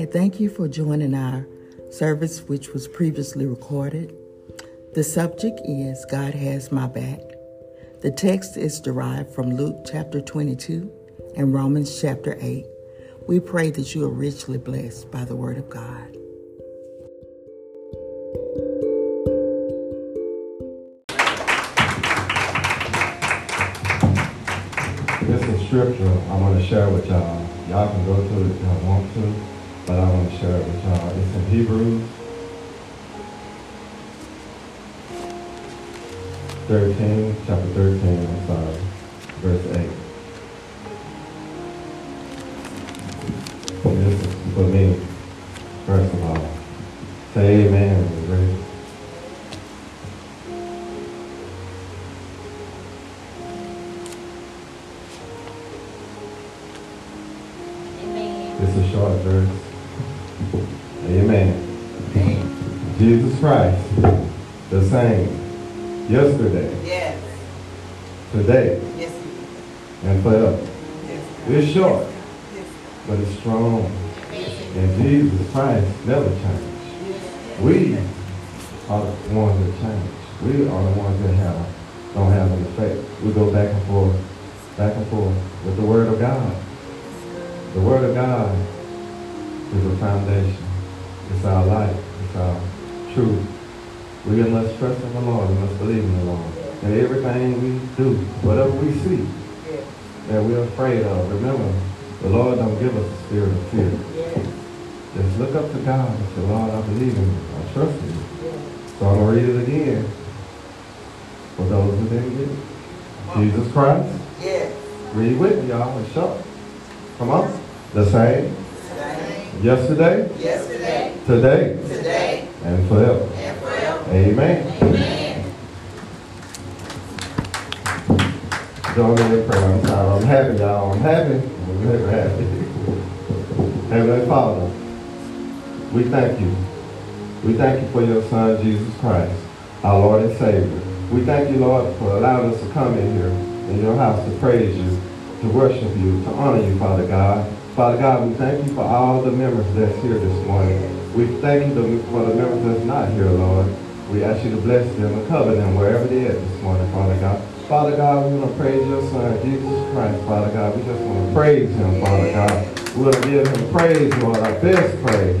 Hi, thank you for joining our service, which was previously recorded. The subject is God Has My Back. The text is derived from Luke chapter 22 and Romans chapter 8. We pray that you are richly blessed by the Word of God. This is scripture I'm going to share with y'all. Y'all can go to it if y'all want to, but I want to share it with uh, y'all. It's in Hebrews 13, chapter 13, I'm sorry, verse 8. This is for me, short, but it's strong. And Jesus Christ never changed. We are the ones that change. We are the ones that have don't have an effect. We go back and forth, back and forth with the Word of God. The Word of God is a foundation. It's our life. It's our truth. We must trust in the Lord. We must believe in the Lord. And everything we do, whatever we see Yes. that we're afraid of, remember, the Lord don't give us a spirit of fear. Yes. Just look up to God and say, Lord, I believe in you. I trust in you. Yes. So I'm going to read it again for those who didn't get it. Jesus Christ, Yes. read with me, y'all. It's short. Come on. The same Same. yesterday, Yesterday. today, Today. and forever. And forever. Amen. Amen. Join me in prayer. I'm. I'm happy, y'all. I'm happy. I'm very happy. Heavenly Father, we thank you. We thank you for your Son, Jesus Christ, our Lord and Savior. We thank you, Lord, for allowing us to come in here in your house to praise you, to worship you, to honor you, Father God. Father God, we thank you for all the members that's here this morning. We thank you for the members that's not here, Lord. We ask you to bless them and cover them wherever they are this morning, Father God. Father God, we want to praise your Son, Jesus Christ, Father God. We just want to praise him, Father God. We want to give him praise, Lord, our best praise.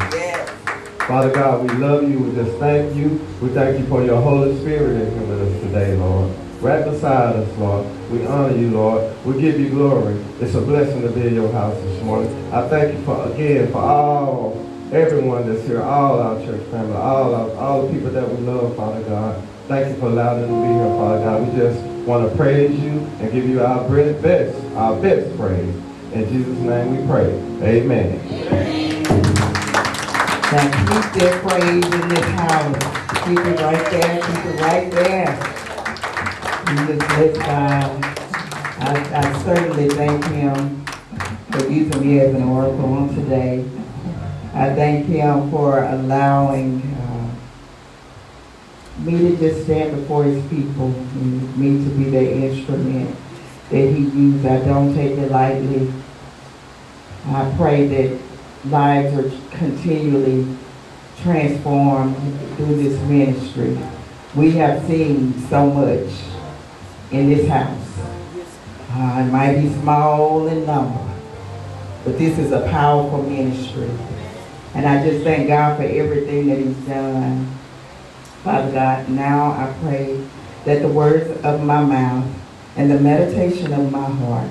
Father God, we love you. We just thank you. We thank you for your Holy Spirit in here with us today, Lord. Right beside us, Lord. We honor you, Lord. We give you glory. It's a blessing to be in your house this morning. I thank you for again for all everyone that's here, all our church family, all our, all the people that we love, Father God. Thank you for allowing them to be here, Father God. We just want to praise you and give you our best, our best praise. In Jesus' name we pray. Amen. Now keep that praise in this house. Keep it right there. Keep it right there. Just let God. I, I certainly thank Him for using me as an oracle on today. I thank Him for allowing uh, me to just stand before His people and me to be the instrument that He used. I don't take it lightly. I pray that lives are continually transformed through this ministry. We have seen so much in this house. Uh, it might be small in number, but this is a powerful ministry. And I just thank God for everything that He's done. Father God, now I pray that the words of my mouth and the meditation of my heart,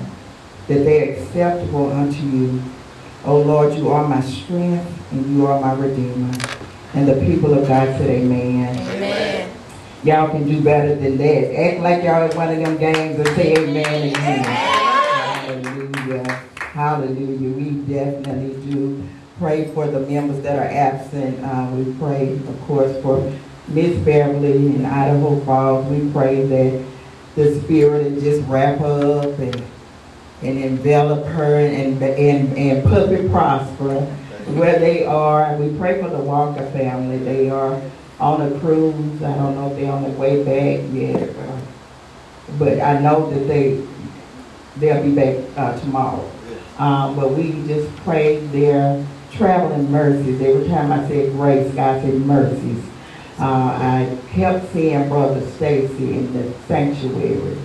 that they are acceptable unto you. O Lord, you are my strength and you are my redeemer. And the people of God said amen. Amen. Y'all can do better than that. Act like y'all at one of them games and say amen again. Hallelujah. Hallelujah. We definitely do pray for the members that are absent. Uh, we pray, of course, for Miss Beverly in Idaho Falls. We pray that the Spirit will just wrap up and, and envelop her and, and, and puppet prosper where they are. We pray for the Walker family. They are on a cruise. I don't know if they're on their way back yet. But I know that they, they'll be back uh, tomorrow. Um, but we just pray their traveling mercies. Every time I said grace, God said mercies. Uh, I kept seeing Brother Stacy in the sanctuary.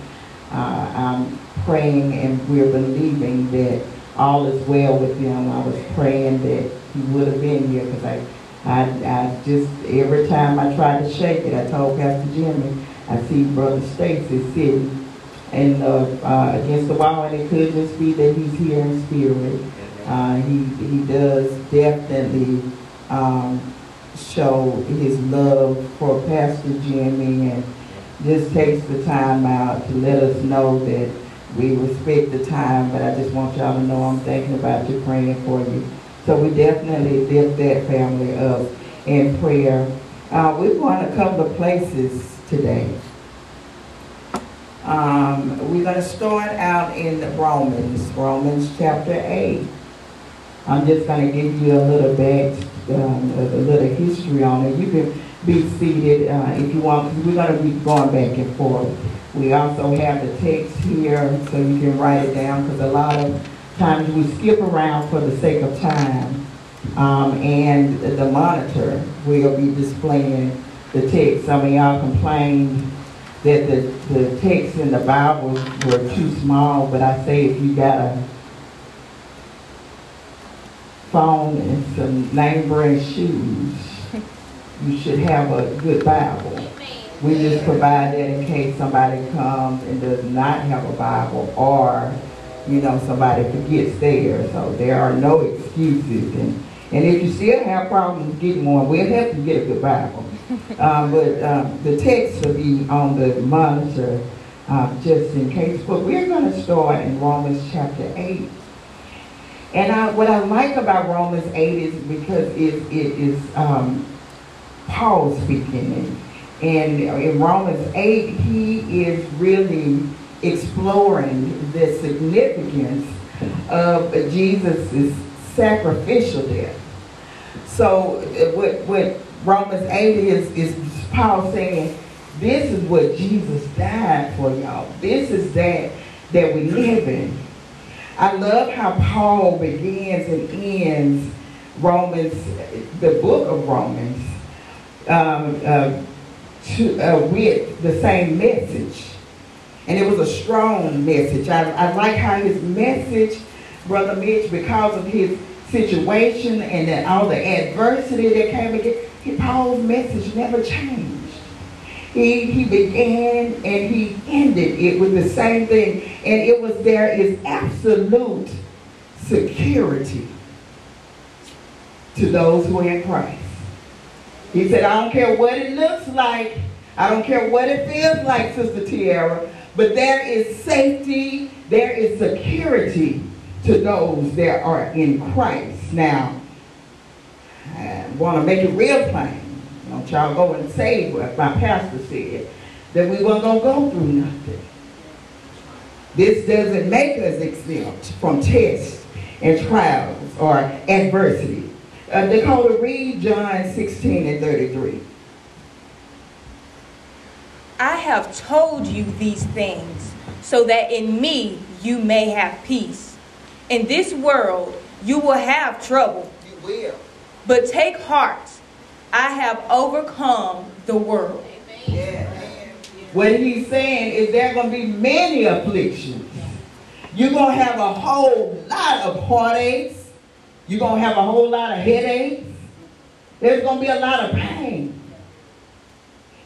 Uh, I'm praying and we're believing that all is well with him. I was praying that he would have been here because I, I, I just, every time I tried to shake it, I told Pastor Jimmy, I see Brother Stacy sitting and uh, uh, against the wall, and it could just be that he's here in spirit. Uh, he he does definitely um, show his love for Pastor Jimmy, and just takes the time out to let us know that we respect the time. But I just want y'all to know I'm thinking about you, praying for you. So we definitely lift that family up in prayer. Uh, we're going a couple of places today. Um, we're going to start out in Romans, Romans chapter 8. I'm just going to give you a little back, um, a, little history on it. You can be seated uh, if you want, we're going to be going back and forth. We also have the text here so you can write it down because a lot of times we skip around for the sake of time. Um, and the monitor will be displaying the text. Some of y'all complained that the, the texts in the Bible were too small, but I say if you got a phone and some name brand shoes, you should have a good Bible. We just provide that in case somebody comes and does not have a Bible or, you know, somebody forgets theirs. So there are no excuses. And, and if you still have problems getting one, we'll help you get a good Bible. Um, but um, the text will be on the monitor um, just in case. But we're going to start in Romans chapter 8. And I, what I like about Romans 8 is because it, it is um, Paul speaking. And, in Romans 8, he is really exploring the significance of Jesus' sacrificial death. So uh, what, what Romans 8 is, is Paul saying, this is what Jesus died for y'all. This is that that we live in. I love how Paul begins and ends Romans, the book of Romans, um, uh, to, uh, with the same message. And it was a strong message. I, I like how his message, Brother Mitch, because of his situation and all the adversity that came against, Paul's message never changed. He, he began and he ended it with the same thing. And it was there is absolute security to those who are in Christ. He said, I don't care what it looks like. I don't care what it feels like, Sister Tiara. But there is safety, there is security to those that are in Christ. Now, I want to make it real plain. Don't y'all go and say what my pastor said, that we weren't going to go through nothing. This doesn't make us exempt from tests and trials or adversity. Uh, Dakota, read John 16 and 33. I have told you these things so that in me you may have peace. In this world you will have trouble. You will. But take heart, I have overcome the world. Yeah. What he's saying is there are going to be many afflictions. You're going to have a whole lot of heartaches. You're going to have a whole lot of headaches. There's going to be a lot of pain.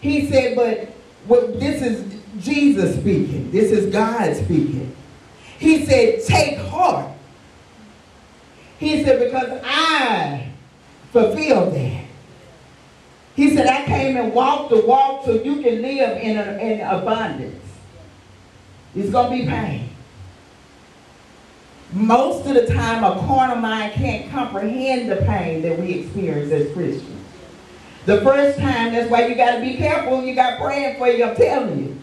He said, but well, this is Jesus speaking. This is God speaking. He said, take heart. He said, because I fulfilled that. He said, I came and walked the walk so you can live in, a, in abundance. It's going to be pain. Most of the time, a carnal mind can't comprehend the pain that we experience as Christians. The first time, that's why you got to be careful. You got praying for you, I'm telling you.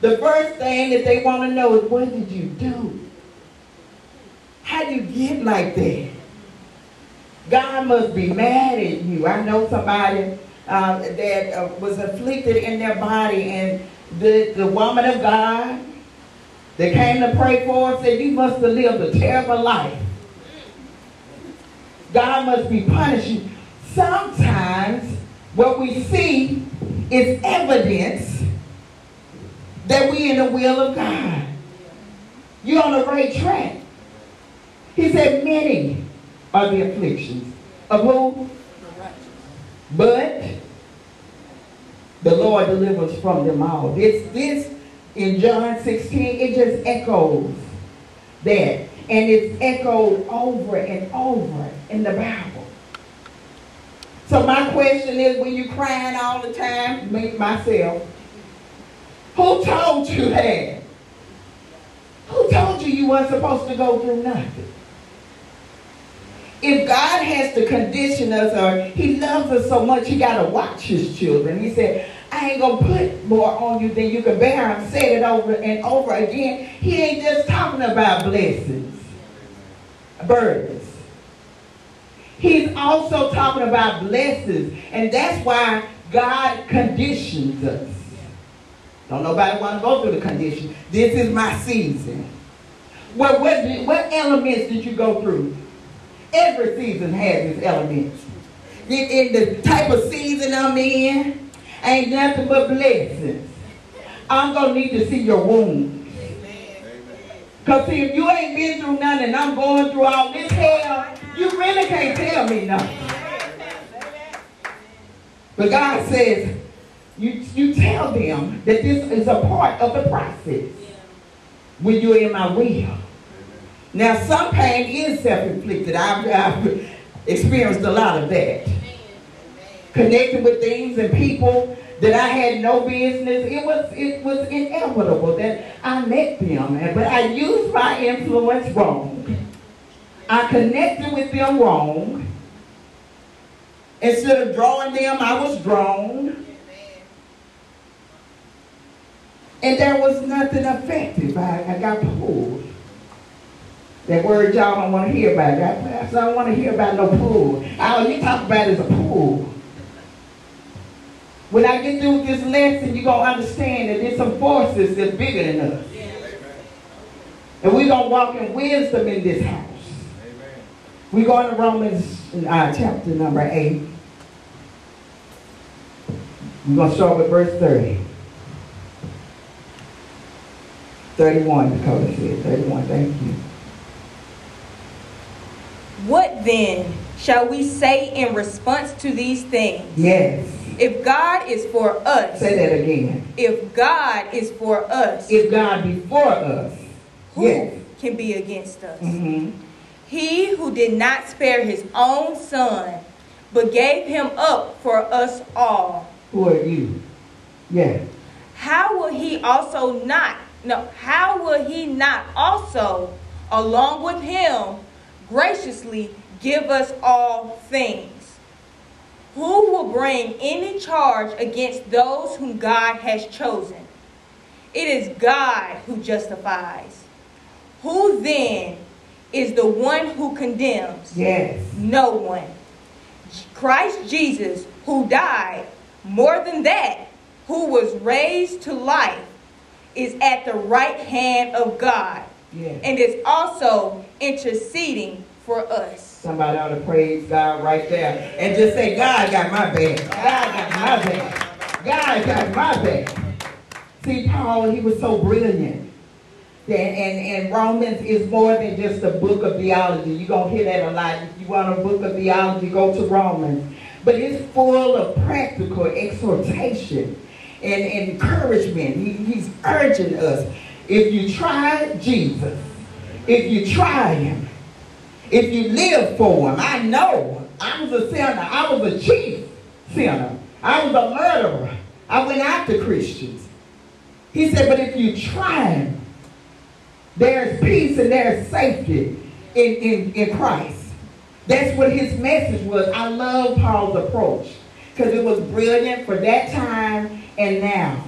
The first thing that they want to know is, what did you do? How do you get like that? God must be mad at you. I know somebody uh, that uh, was afflicted in their body, and the, the woman of God that came to pray for her said, You must have lived a terrible life. God must be punishing. Sometimes what we see is evidence that we in the will of God. You're on the right track. He said, many are the afflictions of who? But the Lord delivers from them all. This, this in John 16, it just echoes that. And it's echoed over and over in the Bible. So my question is, when you're crying all the time, me, myself, who told you that? Who told you you weren't supposed to go through nothing? If God has to condition us or he loves us so much, he got to watch his children. He said, I ain't going to put more on you than you can bear. I've said it over and over again. He ain't just talking about blessings, burdens. He's also talking about blessings. And that's why God conditions us. Don't nobody want to go through the condition. This is my season. What, what, what elements did you go through? Every season has its elements. In, the type of season I'm in, ain't nothing but blessings. I'm going to need to see your wounds. Because see, if you ain't been through nothing and I'm going through all this hell, you really can't tell me nothing. But God says, you, you tell them that this is a part of the process when you're in my will. Now, some pain is self-inflicted. I've, I've experienced a lot of that. Connected with things and people that I had no business. It was it was inevitable that I met them, but I used my influence wrong. I connected with them wrong. Instead of drawing them, I was drawn. And there was nothing effective. I, I got pulled. That word y'all don't want to hear about. that. I, don't want to hear about no pool. All you talk about is a pool. When I get through this lesson, you're going to understand that there's some forces that's bigger than us. And we're going to walk in wisdom in this house. We're going to Romans uh, chapter number 8. We're going to start with verse 30. 31, Dakota said. 31, thank you. What then shall we say in response to these things? Yes. If God is for us, say that again. If God is for us, if God be for us, who yes. can be against us? Mm-hmm. He who did not spare his own son, but gave him up for us all. Who are you? Yeah. How will he also not? No. How will he not also, along with him, graciously give us all things? Who will bring any charge against those whom God has chosen? It is God who justifies. Who then is the one who condemns? Yes. No one. Christ Jesus, who died, more than that, who was raised to life, is at the right hand of God yes. and is also interceding for us. Somebody ought to praise God right there and just say, God got my back. God got my back. God got my back. See, Paul, he was so brilliant. And, and, and Romans is more than just a book of theology. You're going to hear that a lot. If you want a book of theology, go to Romans. But it's full of practical exhortation and, encouragement. He, he's urging us. If you try Jesus, if you try him, if you live for him, I know I was a sinner. I was a chief sinner. I was a murderer. I went after Christians. He said, but if you try him, there's peace and there's safety in, in, in Christ. That's what his message was. I love Paul's approach because it was brilliant for that time and now.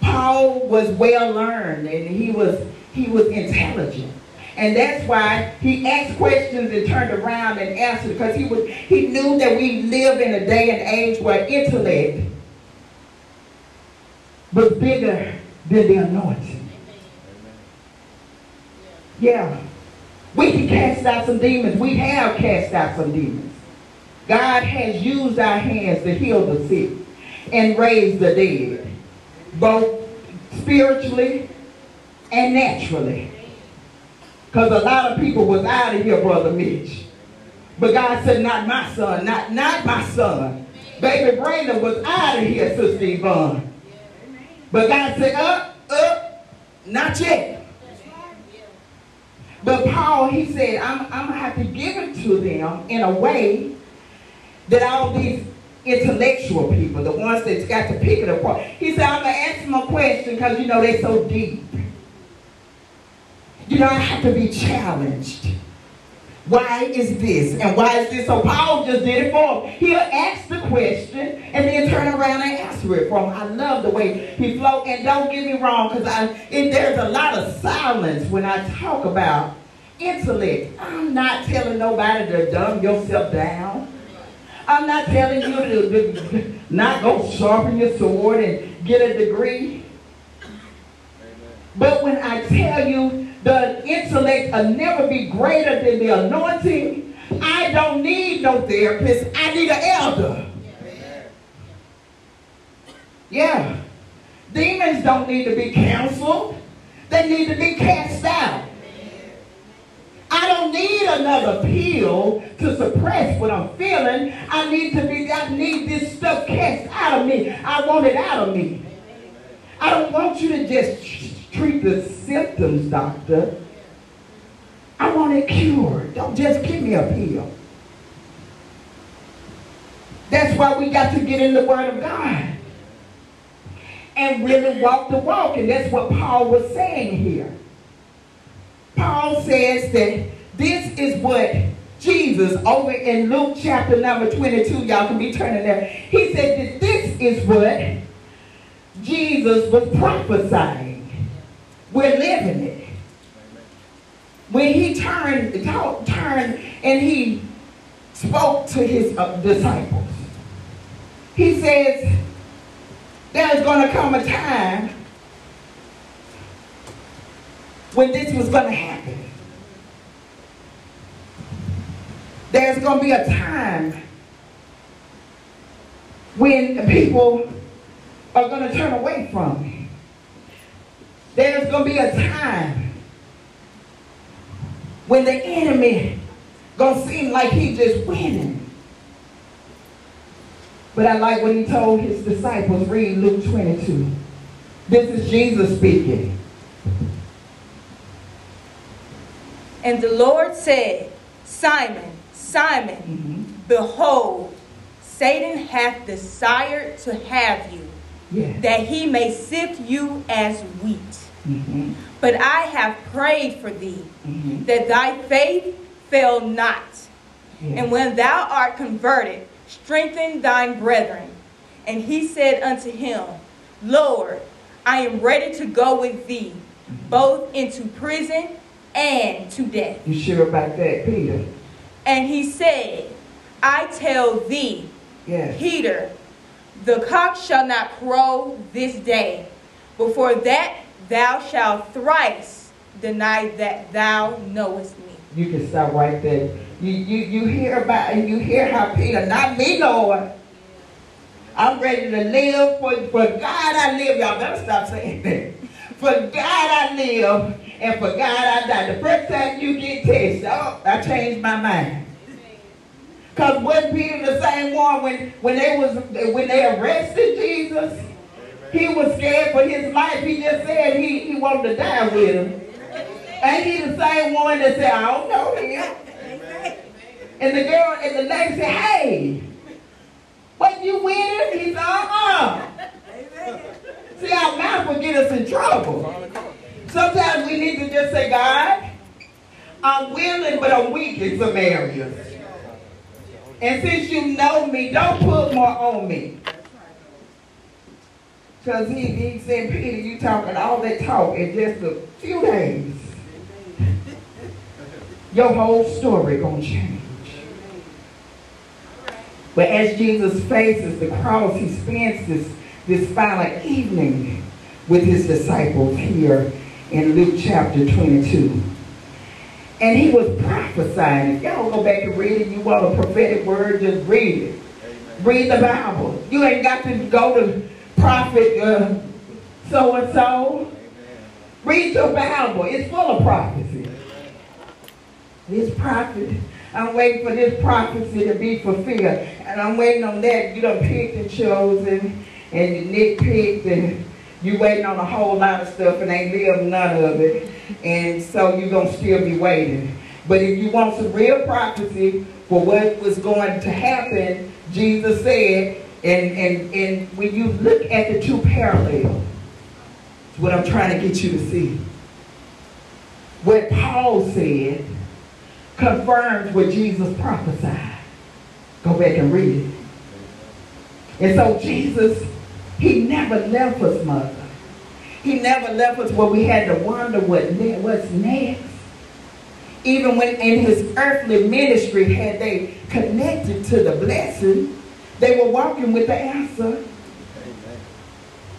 Paul was well learned and he was he was intelligent. And that's why he asked questions and turned around and answered because he was he knew that we live in a day and age where intellect was bigger than the anointing. Yeah. We can cast out some demons. We have cast out some demons. God has used our hands to heal the sick and raise the dead, both spiritually and naturally. Because a lot of people was out of here, Brother Mitch. But God said, not my son, not, not my son. Baby Brandon was out of here, Sister Yvonne. But God said, up, up, not yet. But Paul, he said, I'm, I'm going to have to give it to them in a way that all these intellectual people, the ones that's got to pick it apart, he said, I'm going to ask them a question because, you know, they're so deep. You don't have to be challenged. Why is this? And why is this? So Paul just did it for him. He'll ask the question and then turn around and answer it for him. I love the way he flow. And don't get me wrong, because I there's a lot of silence when I talk about intellect. I'm not telling nobody to dumb yourself down. I'm not telling you to, to not go sharpen your sword and get a degree. But when I tell you the intellect will never be greater than the anointing. I don't need no therapist. I need an elder. Yeah. Demons don't need to be counseled. They need to be cast out. I don't need another pill to suppress what I'm feeling. I need to be, I need this stuff cast out of me. I want it out of me. I don't want you to just treat the symptoms, doctor. I want it cured. Don't just give me a pill. That's why we got to get in the Word of God and really walk the walk. And that's what Paul was saying here. Paul says that this is what Jesus, over in Luke chapter number 22, y'all can be turning there. He said that this is what Jesus was prophesying. We're living it. When he turned, turned and he spoke to his uh, disciples, he says, there's going to come a time when this was going to happen. There's going to be a time when people are going to turn away from me. There's going to be a time when the enemy going to seem like he just winning. But I like what he told his disciples. Read Luke 22. This is Jesus speaking. And the Lord said, Simon, Simon, mm-hmm. behold, Satan hath desired to have you, yes. that he may sift you as wheat. Mm-hmm. But I have prayed for thee, mm-hmm. that thy faith fail not. And when thou art converted, strengthen thine brethren. And he said unto him, Lord, I am ready to go with thee, mm-hmm. both into prison and to death. You sure about that, Peter? And he said, I tell thee, yes. Peter, the cock shall not crow this day before that thou shalt thrice deny that thou knowest me. You can stop right there. You, you, you hear about and you hear how Peter, not me, Lord. I'm ready to live for, for God I live. Y'all better stop saying that. For God I live and for God I die. The first time you get tested, oh, I changed my mind. Because wasn't Peter the same one when, when they was when they arrested Jesus? He was scared for his life. He just said he, he wanted to die with him. Ain't he the same one that said, I don't know him? And the girl and the lady said, hey, what you with him? He said, uh-uh. See, our mouth will get us in trouble. Sometimes we need to just say, God, I'm willing, but I'm weak in some areas. And since you know me, don't put more on me. Because he, he said, Peter, you talking all that talk in just a few days. Your whole story gonna change. But as Jesus faces the cross, he spends this, this final evening with his disciples here in Luke chapter 22. And he was prophesying. If y'all go back and read it, you want a prophetic word, just read it. Read the Bible. You ain't got to go to prophet uh, so and so. Read your Bible. It's full of prophecy. This prophet, I'm waiting for this prophecy to be fulfilled. And I'm waiting on that. You done picked and chosen and you nitpicked and you waiting on a whole lot of stuff and ain't lived none of it. And so you're going to still be waiting. But if you want some real prophecy for what was going to happen, Jesus said, and, and, and when you look at the two parallels, what I'm trying to get you to see. What Paul said confirms what Jesus prophesied. Go back and read it. And so Jesus, he never left us, mother. He never left us where we had to wonder what ne- what's next. Even when in his earthly ministry, had they connected to the blessing, they were walking with the answer.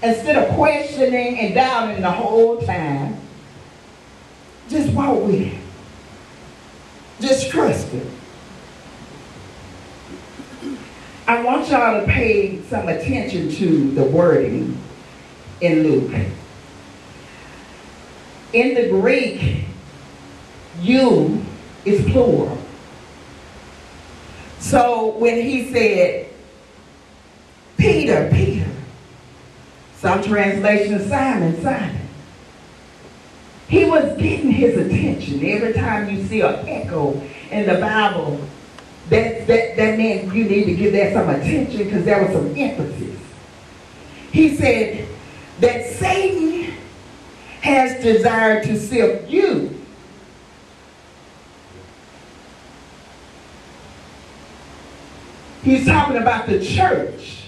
Instead of questioning and doubting the whole time, just walk with it. Just trust it. I want y'all to pay some attention to the wording in Luke. In the Greek, you is plural. So when he said, Peter, Peter, some translation Simon, Simon, he was getting his attention. Every time you see an echo in the Bible, that, that, that meant you need to give that some attention because there was some emphasis. He said that Satan has desired to sift you. He's talking about the church.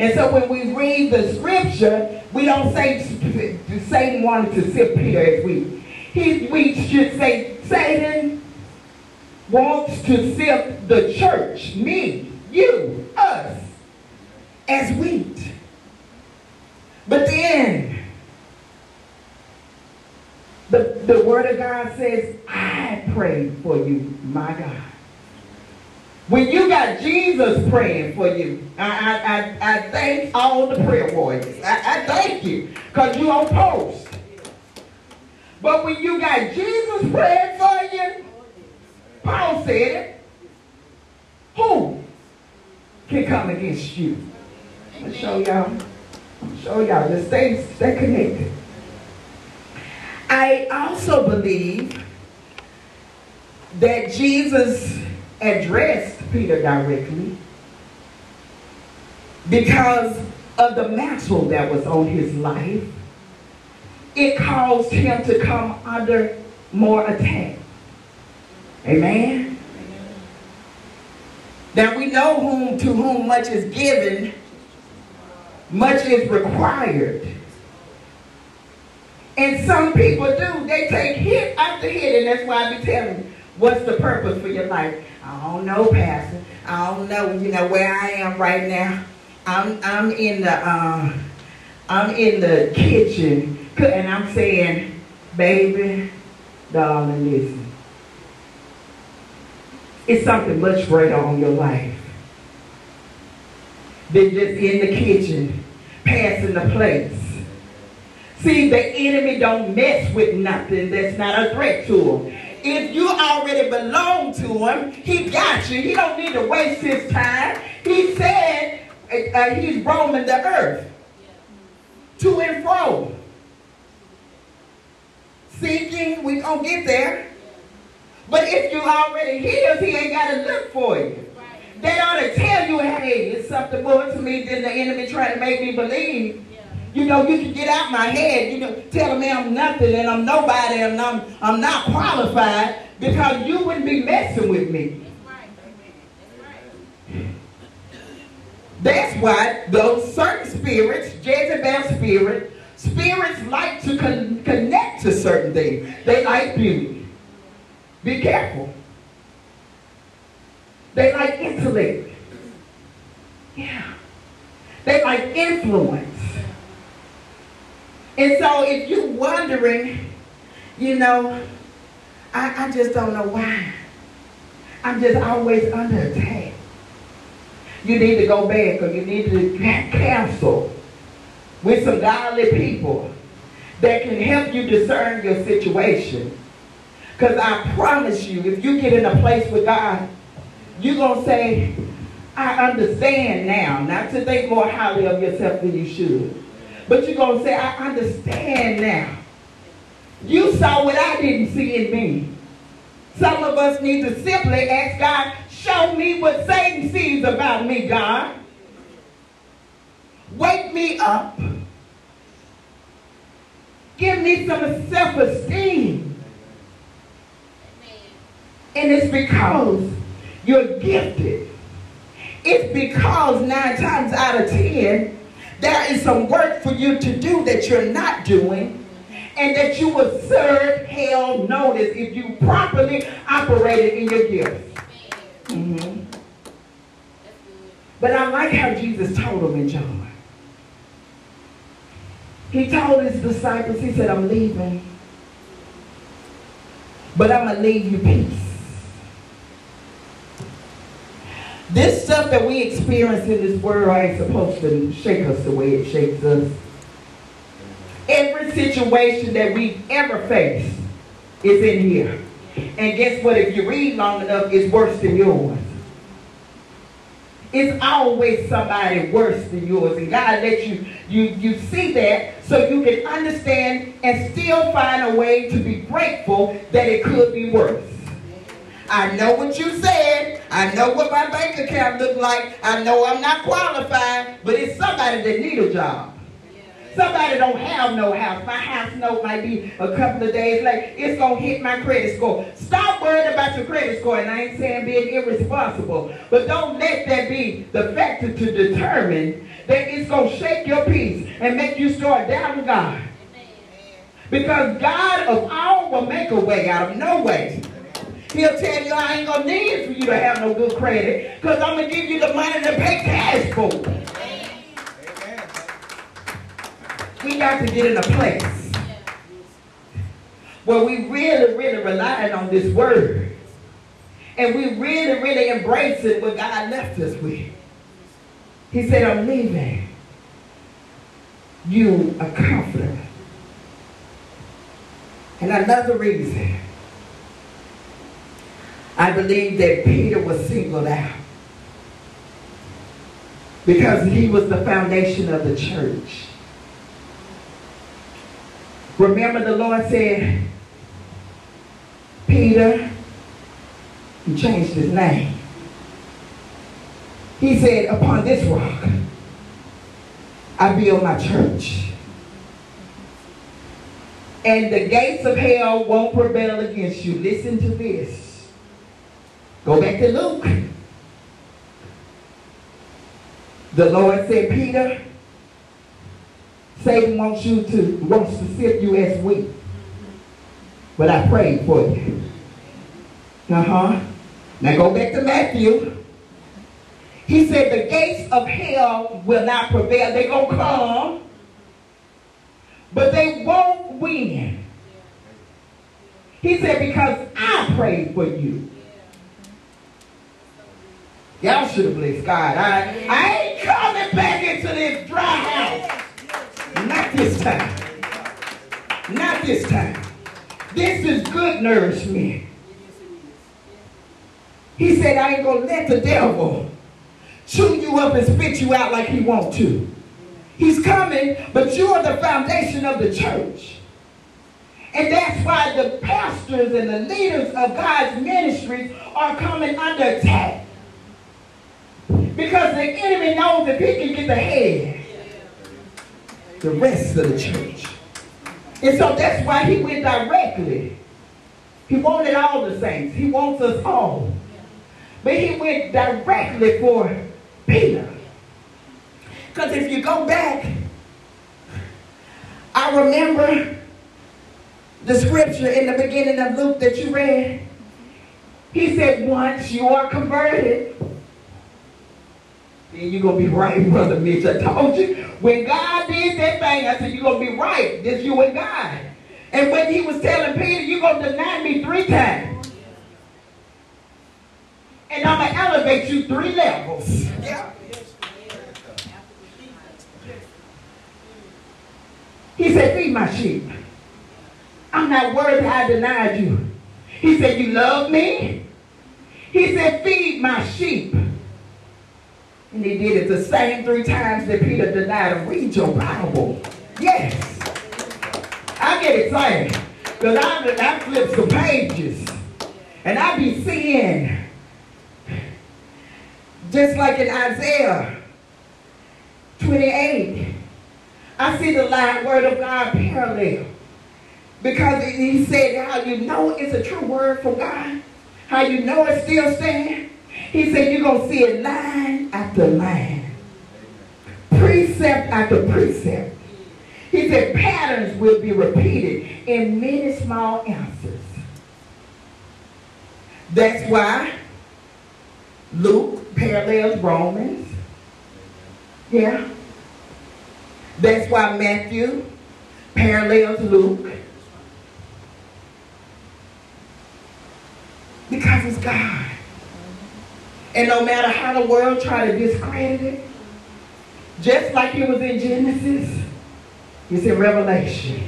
And so when we read the scripture, we don't say Satan wanted to sift Peter as we. He, we should say Satan wants to sift the church, me, you, us, as wheat. But then, the, the word of God says, I pray for you, my God. When you got Jesus praying for you, I, I, I, I thank all the prayer warriors. I, I thank you because you on post. But when you got Jesus praying for you, Paul said it, who can come against you? I'll show y'all. I'll show y'all. Just stay, stay connected. I also believe that Jesus addressed Peter directly because of the mantle that was on his life. It caused him to come under more attack. Amen. Now we know whom to whom much is given, much is required. And some people do. They take hit after hit, and that's why I be telling what's the purpose for your life? I don't know, Pastor. I don't know, you know, where I am right now. I'm I'm in the uh, I'm in the kitchen and I'm saying, baby, darling, listen. It's something much greater on your life than just in the kitchen passing the plates. See, the enemy don't mess with nothing that's not a threat to him. If you already belong to him, he got you. He don't need to waste his time. He said uh, uh he's roaming the earth to and fro. Seeking, we gonna get there. But if you already his, he ain't got to look for you. They ought to tell you, hey, it's something more to me than the enemy trying to make me believe. You know, you can get out my head, you know, tell me I'm nothing and I'm nobody and I'm, I'm not qualified because you wouldn't be messing with me. That's why those certain spirits, Jezebel spirit, spirits like to con connect to certain things. They like beauty. Be careful. They like intellect. Yeah. They like influence. And so if you're wondering, you know, I, I just don't know why. I'm just always under attack. You need to go back or you need to counsel with some godly people that can help you discern your situation. Because I promise you, if you get in a place with God, you're going to say, I understand now, not to think more highly of yourself than you should. But you're going to say, I understand now. You saw what I didn't see in me. Some of us need to simply ask God, show me what Satan sees about me, God. Wake me up. Give me some self-esteem. And it's because you're gifted. It's because nine times out of ten, there is some work for you to do that you're not doing and that you will serve hell notice if you properly operated in your gifts. Mm-hmm. But I like how Jesus told them in John. He told his disciples, he said, I'm leaving. But I'm going to leave you peace. This stuff that we experience in this world ain't supposed to shake us the way it shakes us. Every situation that we've ever faced is in here. And guess what? If you read long enough, it's worse than yours. It's always somebody worse than yours. And God lets you, you, you see that so you can understand and still find a way to be grateful that it could be worse. I know what you said. I know what my bank account looked like. I know I'm not qualified, but it's somebody that need a job. Somebody don't have no house. My house note might be a couple of days late. It's going to hit my credit score. Stop worrying about your credit score. And I ain't saying being irresponsible. But don't let that be the factor to determine that it's going to shake your peace and make you start doubting God. Because God of all will make a way out of no way. He'll tell you I ain't going to need for you to have no good credit because I'm going to give you the money to pay cash for. We got to get in a place where we really, really relying on this word. And we really, really embracing what God left us with. He said, I'm leaving you a comforter. And another reason, I believe that Peter was singled out because he was the foundation of the church. Remember the Lord said, Peter, he changed his name. He said, upon this rock, I build my church. And the gates of hell won't prevail against you. Listen to this. Go back to Luke. The Lord said, Peter, Satan wants you to wants to sift you as wheat. But I prayed for you. Uh-huh. Now go back to Matthew. He said the gates of hell will not prevail. They're going to come, but they won't win. He said, because I prayed for you. Y'all should have blessed God. I, I ain't coming back into this dry house. Not this time. Not this time. This is good nourishment. He said, I ain't going to let the devil chew you up and spit you out like he want to. He's coming, but you are the foundation of the church. And that's why the pastors and the leaders of God's ministries are coming under attack. Because the enemy knows if he can get the head, the rest of the church. And so that's why he went directly. He wanted all the saints. He wants us all. But he went directly for Peter. Because if you go back, I remember the scripture in the beginning of Luke that you read. He said, once you are converted, then you're going to be right, Brother Mitch. I told you. When God did that thing, I said, you're going to be right. This you and God. And when he was telling Peter, you're going to deny me three times. And I'm going to elevate you three levels. He said, feed my sheep. I'm not worthy I denied you. He said, you love me? He said, feed my sheep. And he did it the same three times that Peter denied him. Read your Bible. Yes. I get excited. Because I, I flip some pages. And I be seeing, just like in Isaiah 28, I see the line word of God parallel. Because he said how you know it's a true word from God. How you know it still stands. He said you're going to see it line after line. Precept after precept. He said patterns will be repeated in many small answers. That's why Luke parallels Romans. Yeah. That's why Matthew parallels Luke. Because it's God. And no matter how the world try to discredit it, just like it was in Genesis, it's in Revelation.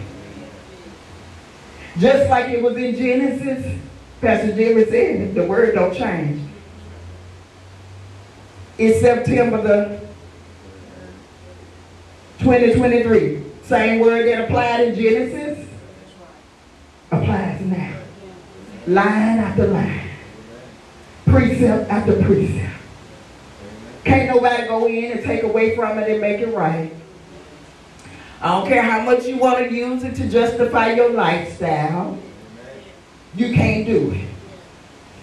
Just like it was in Genesis, Pastor Jimmy said the word don't change. It's September the 2023. Same word that applied in Genesis applies now. Line after line. Precept after precept. Can't nobody go in and take away from it and make it right. I don't care how much you want to use it to justify your lifestyle. You can't do it.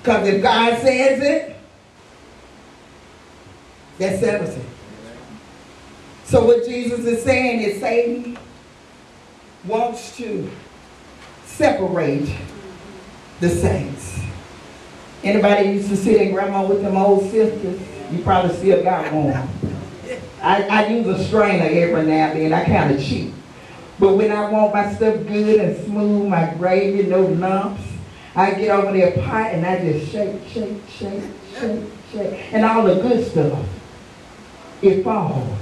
Because if God says it, that settles it. So what Jesus is saying is Satan wants to separate the saints. Anybody used to sit in grandma with them old sisters? You probably still got one. I, I use a strainer every now and then. I kind of cheat. But when I want my stuff good and smooth, my gravy, no lumps, I get over there pot and I just shake, shake, shake, shake, shake. And all the good stuff, it falls.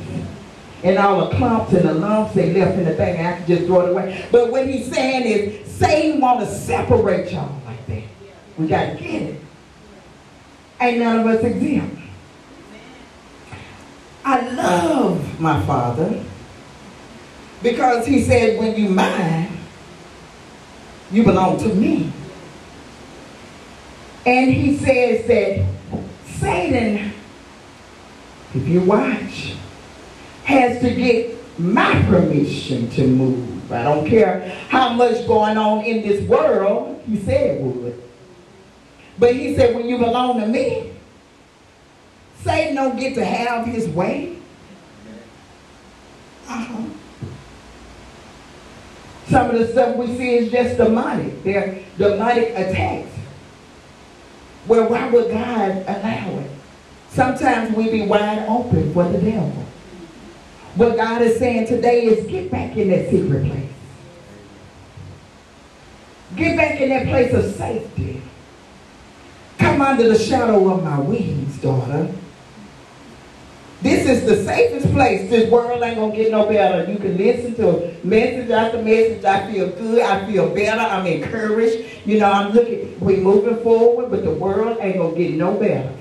And all the clumps and the lumps they left in the bag, I can just throw it away. But what he's saying is, Satan want to separate y'all like that. We got to get it. Ain't none of us exempt. I love my father because he said, when you mine, you belong to me. And he says that Satan, if you watch, has to get my permission to move. I don't care how much going on in this world, he said it would. But he said, when you belong to me, Satan don't get to have his way. Uh-huh. Some of the stuff we see is just demonic. They're demonic attacks. Well, why would God allow it? Sometimes we be wide open for the devil. What God is saying today is get back in that secret place. Get back in that place of safety. Come under the shadow of my wings, daughter. This is the safest place. This world ain't gonna get no better. You can listen to message after message. I feel good. I feel better. I'm encouraged. You know, I'm looking. We moving forward, but the world ain't gonna get no better.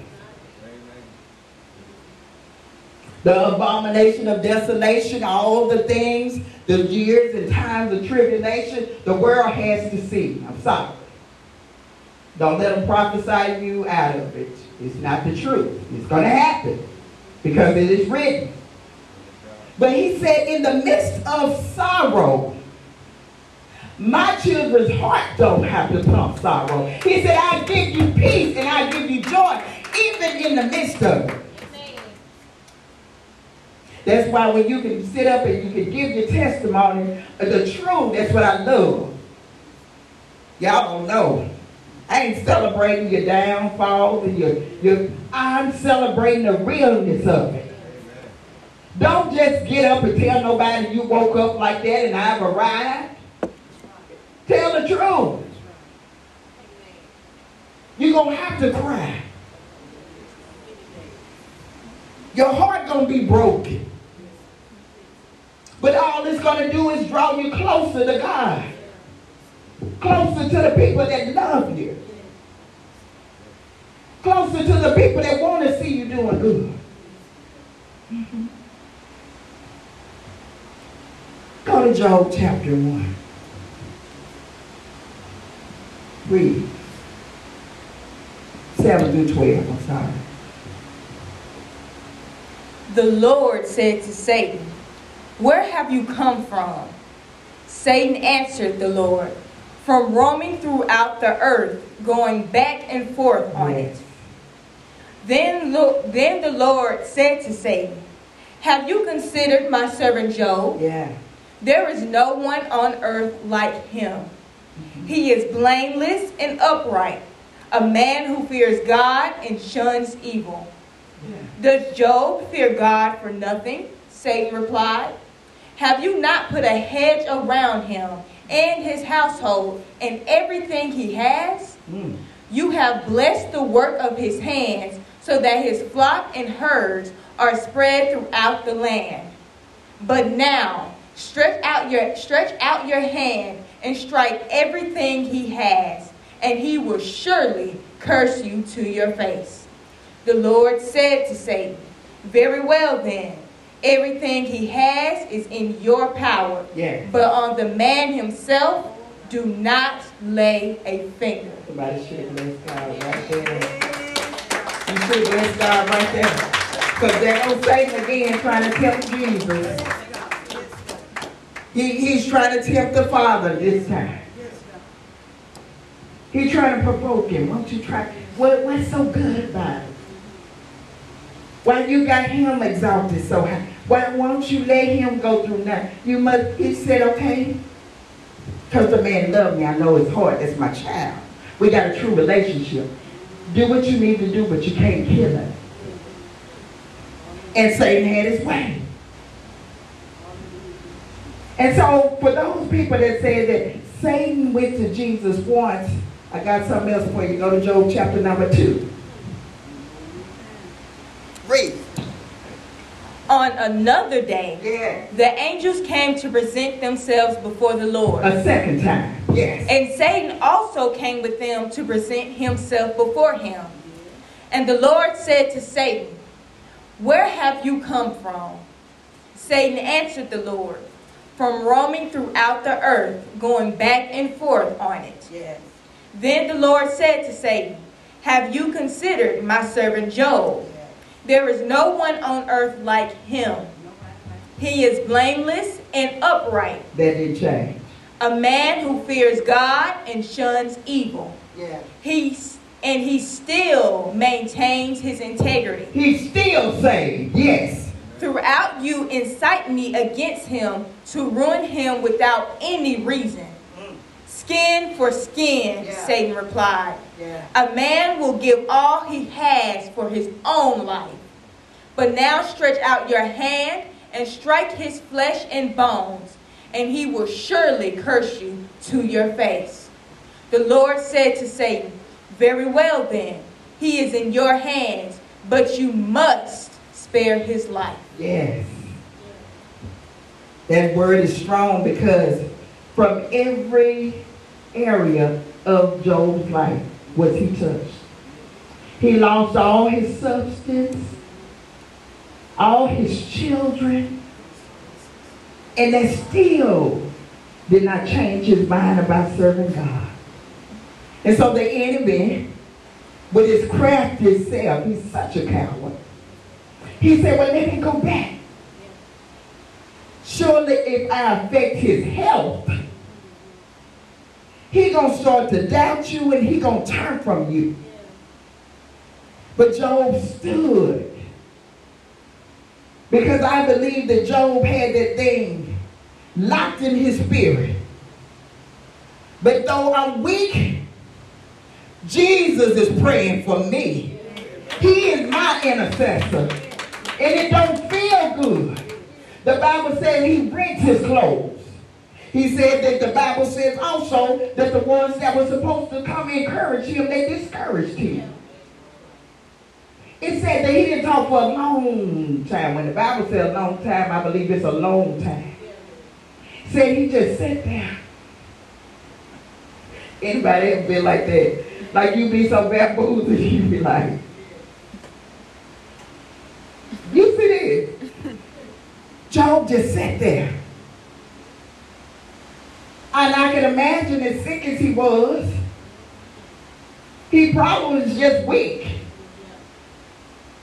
The abomination of desolation, all the things, the years and times of tribulation, the world has to see. I'm sorry. Don't let them prophesy you out of it. It's not the truth. It's going to happen because it is written. But he said, in the midst of sorrow, my children's heart don't have to pump sorrow. He said, I give you peace and I give you joy, even in the midst of it. That's why when you can sit up and you can give your testimony, the truth, that's what I love. Y'all don't know. I ain't celebrating your downfalls and your, your I'm celebrating the realness of it. Don't just get up and tell nobody you woke up like that and I've arrived. Tell the truth. You're going to have to cry. Your heart going to be broken. But all it's going to do is draw you closer to God. Closer to the people that love you. Closer to the people that want to see you doing good. Go to Job chapter 1. Read. 7 through 12, I'm sorry. The Lord said to Satan, Where have you come from? Satan answered the Lord, From roaming throughout the earth, going back and forth on it. Then, then the Lord said to Satan, Have you considered my servant Job? Yeah. There is no one on earth like him. Mm-hmm. He is blameless and upright, a man who fears God and shuns evil. Yeah. Does Job fear God for nothing? Satan replied. Have you not put a hedge around him and his household and everything he has? Mm. You have blessed the work of his hands so that his flock and herds are spread throughout the land. But now, stretch out your stretch out your hand and strike everything he has, and he will surely curse you to your face. The Lord said to Satan, Very well then, everything he has is in your power. But on the man himself, do not lay a finger. Somebody should bless God right there. You should bless God right there. Because there goes Satan again trying to tempt Jesus. He, he's trying to tempt the Father this time. He's trying to provoke him. Won't you try? What, what's so good about it? Why you got him exalted so high? Why won't you let him go through now? You must, he said, okay. Because the man loved me. I know his heart. That's my child. We got a true relationship. Do what you need to do, but you can't kill him. And Satan had his way. And so for those people that say that Satan went to Jesus once, I got something else for you. Go to Job chapter number 2. On another day, yeah. the angels came to present themselves before the Lord. A second time, yes. And Satan also came with them to present himself before him. And the Lord said to Satan, Where have you come from? Satan answered the Lord, From roaming throughout the earth, going back and forth on it. Yes. Then the Lord said to Satan, Have you considered my servant Job? There is no one on earth like him. He is blameless and upright. That didn't change. A man who fears God and shuns evil. Yeah. He's and he still maintains his integrity. He's still saved, yes. Throughout you incite me against him to ruin him without any reason. Mm. Skin for skin, yeah. Satan replied. Yeah. A man will give all he has for his own life. But now stretch out your hand and strike his flesh and bones, and he will surely curse you to your face. The Lord said to Satan, very well, then, he is in your hands, but you must spare his life. Yes. That word is strong because from every area of Job's life was he touched. He lost all his substance, all his children, and that still did not change his mind about serving God. And so the enemy, with his crafty self, he's such a coward. He said, well, let him go back. Surely if I affect his health, he gonna start to doubt you and he gonna turn from you. But Job stood. Because I believe that Job had that thing locked in his spirit. But though I'm weak, Jesus is praying for me. He is my intercessor. And it don't feel good. The Bible says he rents his clothes. He said that the Bible says also that the ones that were supposed to come encourage him, they discouraged him. It said that he didn't talk for a long time. When the Bible says a long time, I believe it's a long time. Said he just sat there. Anybody ever been like that? Like you be so bamboozled, you be like, you see this? Job just sat there. And I can imagine as sick as he was, he probably was just weak.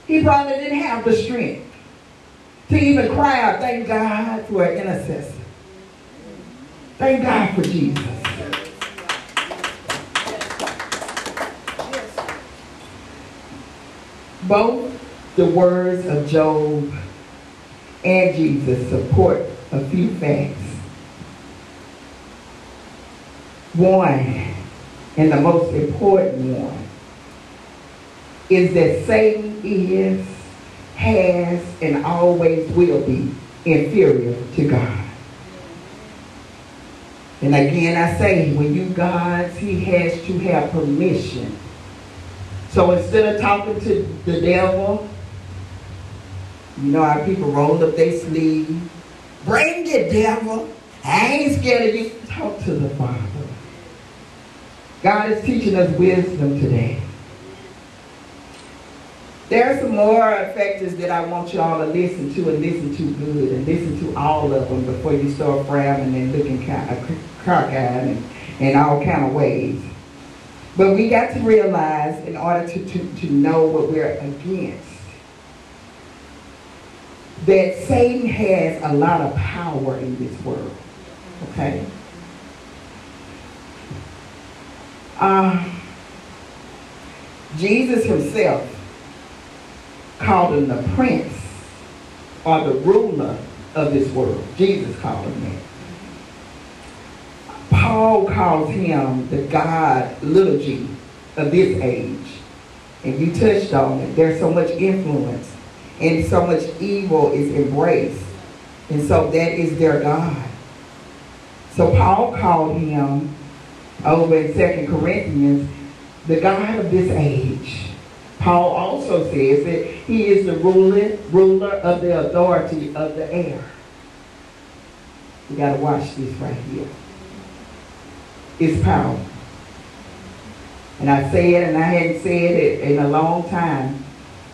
He probably didn't have the strength to even cry out, thank God for an intercessor. Thank God for Jesus. Both the words of Job and Jesus support a few facts. One, and the most important one, is that Satan is, has, and always will be inferior to God. And again, I say, when you gods, he has to have permission. So instead of talking to the devil, you know how people roll up their sleeve, bring the devil. I ain't scared of you. Talk to the Father. God is teaching us wisdom today. There are some more factors that I want you all to listen to and listen to good and listen to all of them before you start frowning and looking kind of uh, cockeyed and in all kind of ways. But we got to realize in order to, to, to know what we're against, that Satan has a lot of power in this world. Okay? Uh, Jesus himself called him the prince or the ruler of this world. Jesus called him that. Paul calls him the God, g, of this age. And you touched on it. There's so much influence and so much evil is embraced. And so that is their God. So Paul called him over in Second Corinthians the God of this age. Paul also says that he is the ruling, ruler of the authority of the air. You got to watch this right here. It's power. And I say it, and I hadn't said it in a long time.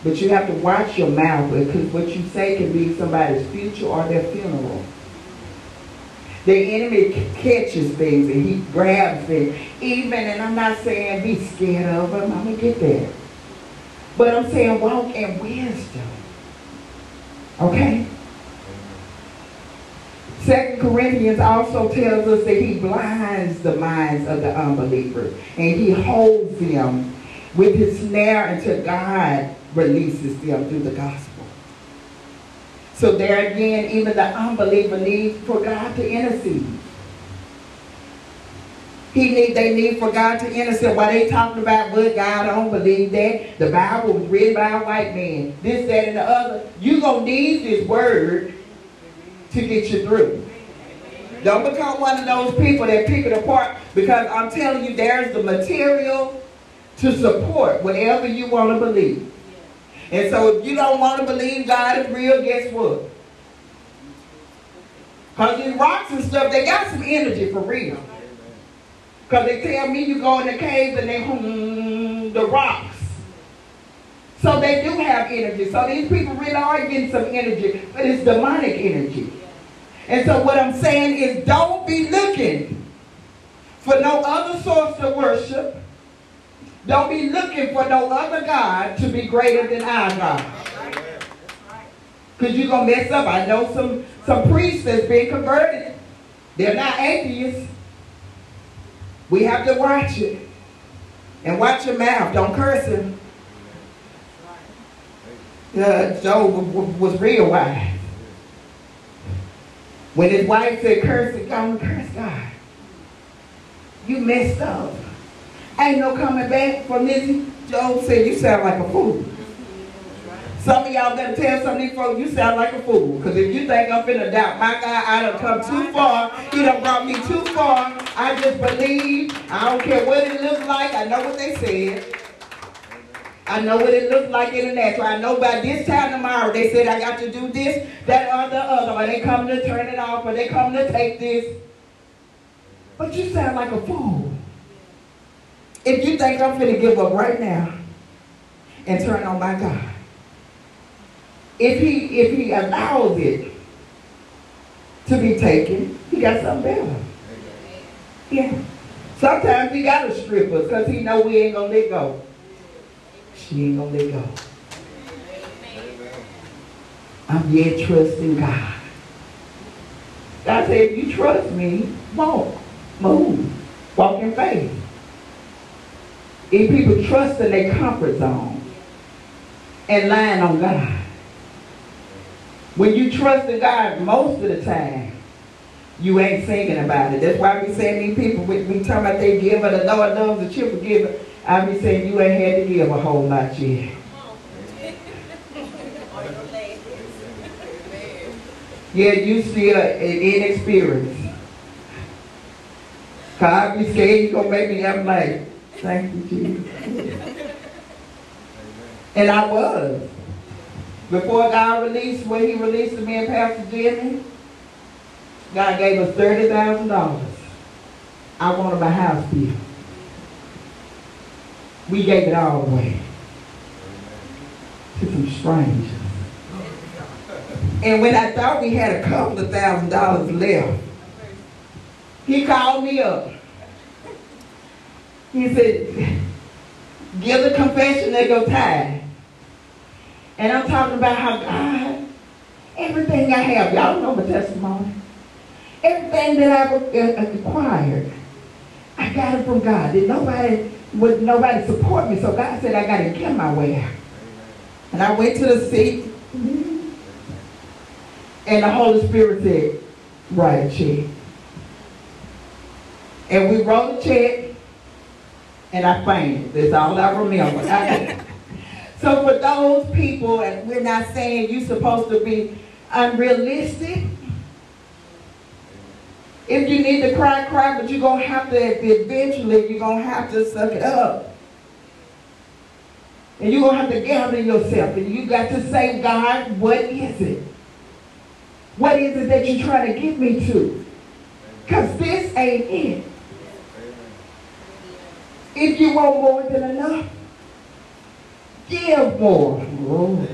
But you have to watch your mouth because what you say can be somebody's future or their funeral. The enemy catches things and he grabs things. Even, and I'm not saying be scared of them. I'm going to get there. But I'm saying walk in wisdom. Okay? Second Corinthians also tells us that he blinds the minds of the unbelievers and he holds them with his snare until God releases them through the gospel. So there again, even the unbeliever needs for God to intercede. He need, they need for God to intercede. Why they talking about, but God, don't believe that. The Bible was written by a white man. This, that, and the other. you to need this word to get you through. Don't become one of those people that pick it apart because I'm telling you, there's the material to support whatever you want to believe. And so if you don't want to believe God is real, guess what? Because these rocks and stuff, they got some energy for real. Because they tell me you go in the caves and they hmm, the rocks. So they do have energy. So these people really are getting some energy, but it's demonic energy. And so what I'm saying is don't be looking for no other source of worship. Don't be looking for no other God to be greater than our God. Because you're going to mess up. I know some, some priests that's been converted. They're not atheists. We have to watch it. And watch your mouth. Don't curse him. Uh, Job was real wise. When his wife said, curse it, don't curse God. You messed up. Ain't no coming back from this. Job said, you sound like a fool. Some of y'all gotta tell some of these folks, you sound like a fool. Because if you think I'm finna doubt my God, I done come too far. He done brought me too far. I just believe. I don't care what it looks like. I know what they said. I know what it looks like in the natural. I know by this time tomorrow they said I got to do this, that, or the other. Or they come to turn it off, or they come to take this. But you sound like a fool. If you think I'm going to give up right now and turn on my God if he if he allows it to be taken, he got something better. Yeah. Sometimes he got to strip us because he know we ain't gonna let go. She ain't gonna let go. I'm yet trusting God. God said, if you trust me, walk, move, walk in faith. If people trust in their comfort zone and lying on God, when you trust in God most of the time, you ain't thinking about it. That's why we saying these people, we, we talking about they give, and the Lord loves the cheerful giver. I be saying you ain't had to give a whole lot yet. Yeah, you still inexperienced. Cause I be scared you gonna make me have like, thank you, Jesus. and I was. Before God released, when he released me and Pastor Jimmy, God gave us $30,000. I wanted my house built. We gave it all away to some strangers. And when I thought we had a couple of thousand dollars left, he called me up. He said, give the confession they go tithe. And I'm talking about how God, everything I have, y'all know my testimony. Everything that I've acquired, I got it from God. Did nobody would nobody support me, so God said I got to get my way out. And I went to the seat, and the Holy Spirit said, "Write a check." And we wrote a check, and I fainted. That's all I remember. So for those people, and we're not saying you're supposed to be unrealistic. If you need to cry, cry, but you're going to have to, eventually, you're going to have to suck it up. And you're going to have to gather yourself. And you got to say, God, what is it? What is it that you're trying to get me to? Because this ain't it. If you want more than enough, give more. Oh.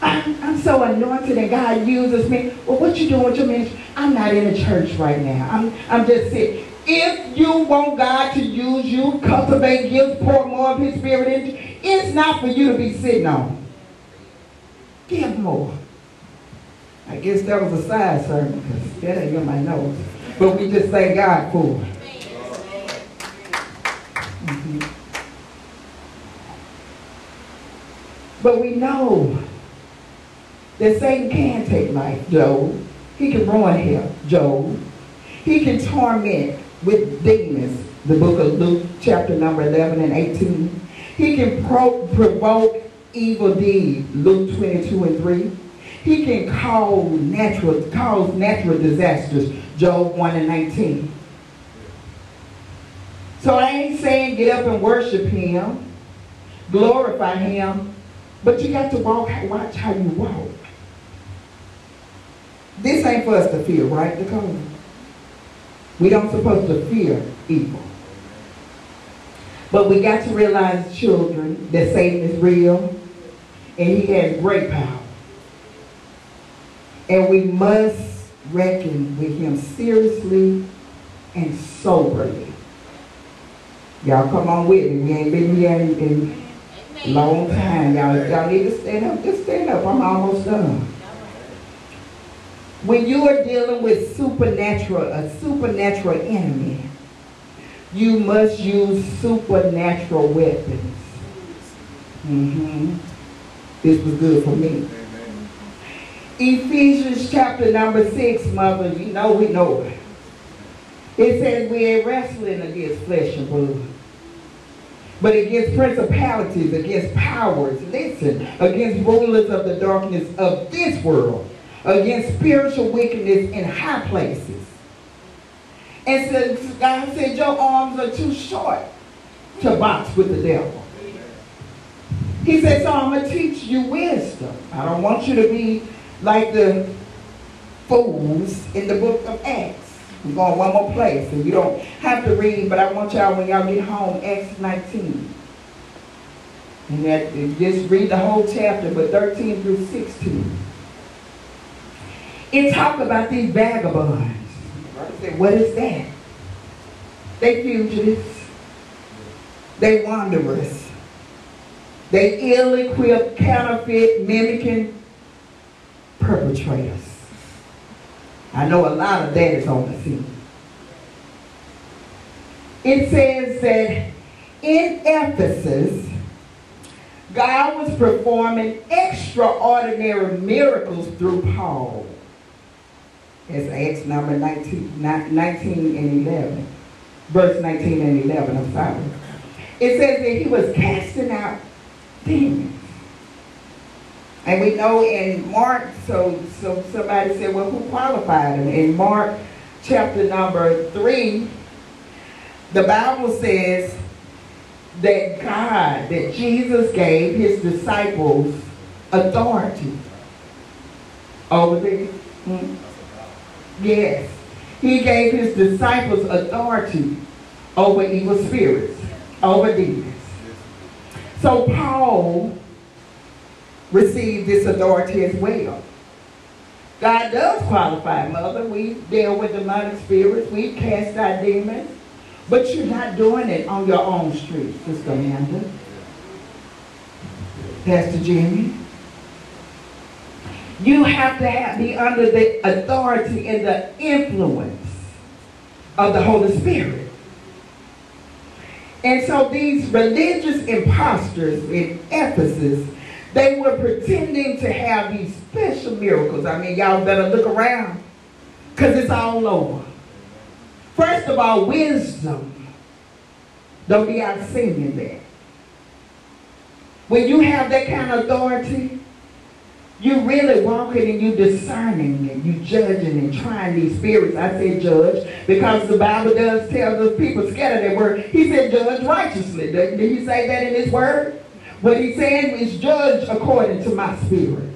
I'm, I'm so anointed and God uses me. Well, what you doing with your ministry? I'm not in a church right now. I'm, I'm just sitting. If you want God to use you, cultivate gifts, pour more of his spirit into you, it's not for you to be sitting on. Give more. I guess that was a side sermon because that ain't in my nose. But we just thank God for it. Mm-hmm. But we know that Satan can take life, Job. He can ruin him, Job. He can torment with demons, the book of Luke, chapter number 11 and 18. He can pro- provoke evil deeds, Luke 22 and 3. He can cause natural, cause natural disasters, Job 1 and 19. So I ain't saying get up and worship him, glorify him, but you got to walk, watch how you walk. This ain't for us to fear, right, Dakota? We don't supposed to fear evil. But we got to realize, children, that Satan is real and he has great power. And we must reckon with him seriously and soberly. Y'all come on with me. We ain't been here in, in Long time, y'all. Y'all need to stand up. Just stand up. I'm almost done. When you are dealing with supernatural, a supernatural enemy, you must use supernatural weapons. Mm-hmm. This was good for me. Ephesians chapter number six, mother, you know we know it. It says we ain't wrestling against flesh and blood but against principalities, against powers, listen, against rulers of the darkness of this world, against spiritual wickedness in high places. And so God said, Your arms are too short to box with the devil. He said, So I'm going to teach you wisdom. I don't want you to be like the fools in the book of Acts. We're going one more place, and you don't have to read, but I want y'all, when y'all get home, Acts 19. And that, just read the whole chapter, but 13 through 16. It talk about these vagabonds. What is that? They fugitives. They wanderers. They ill-equipped, counterfeit, mimicking perpetrators. I know a lot of that is on the scene. It says that in Ephesus, God was performing extraordinary miracles through Paul. It's Acts number 19, 19 and 11. Verse 19 and 11, I'm sorry. It says that he was casting out demons. And we know in Mark, so, so somebody said, well, who qualified him? In Mark chapter number 3, the Bible says that God, that Jesus gave his disciples authority over the, hmm? yes, he gave his disciples authority over evil spirits, over demons. So Paul receive this authority as well. God does qualify, mother. We deal with demonic spirits. We cast out demons. But you're not doing it on your own street, Sister Amanda. Pastor Jimmy. You have to have, be under the authority and the influence of the Holy Spirit. And so these religious imposters in Ephesus they were pretending to have these special miracles. I mean, y'all better look around because it's all over. First of all, wisdom. Don't be out singing that. When you have that kind of authority, you really walking and you discerning and you judging and trying these spirits. I say judge because the Bible does tell the people scatter their word. He said judge righteously. Did he say that in his word? What he's saying is judge according to my spirit.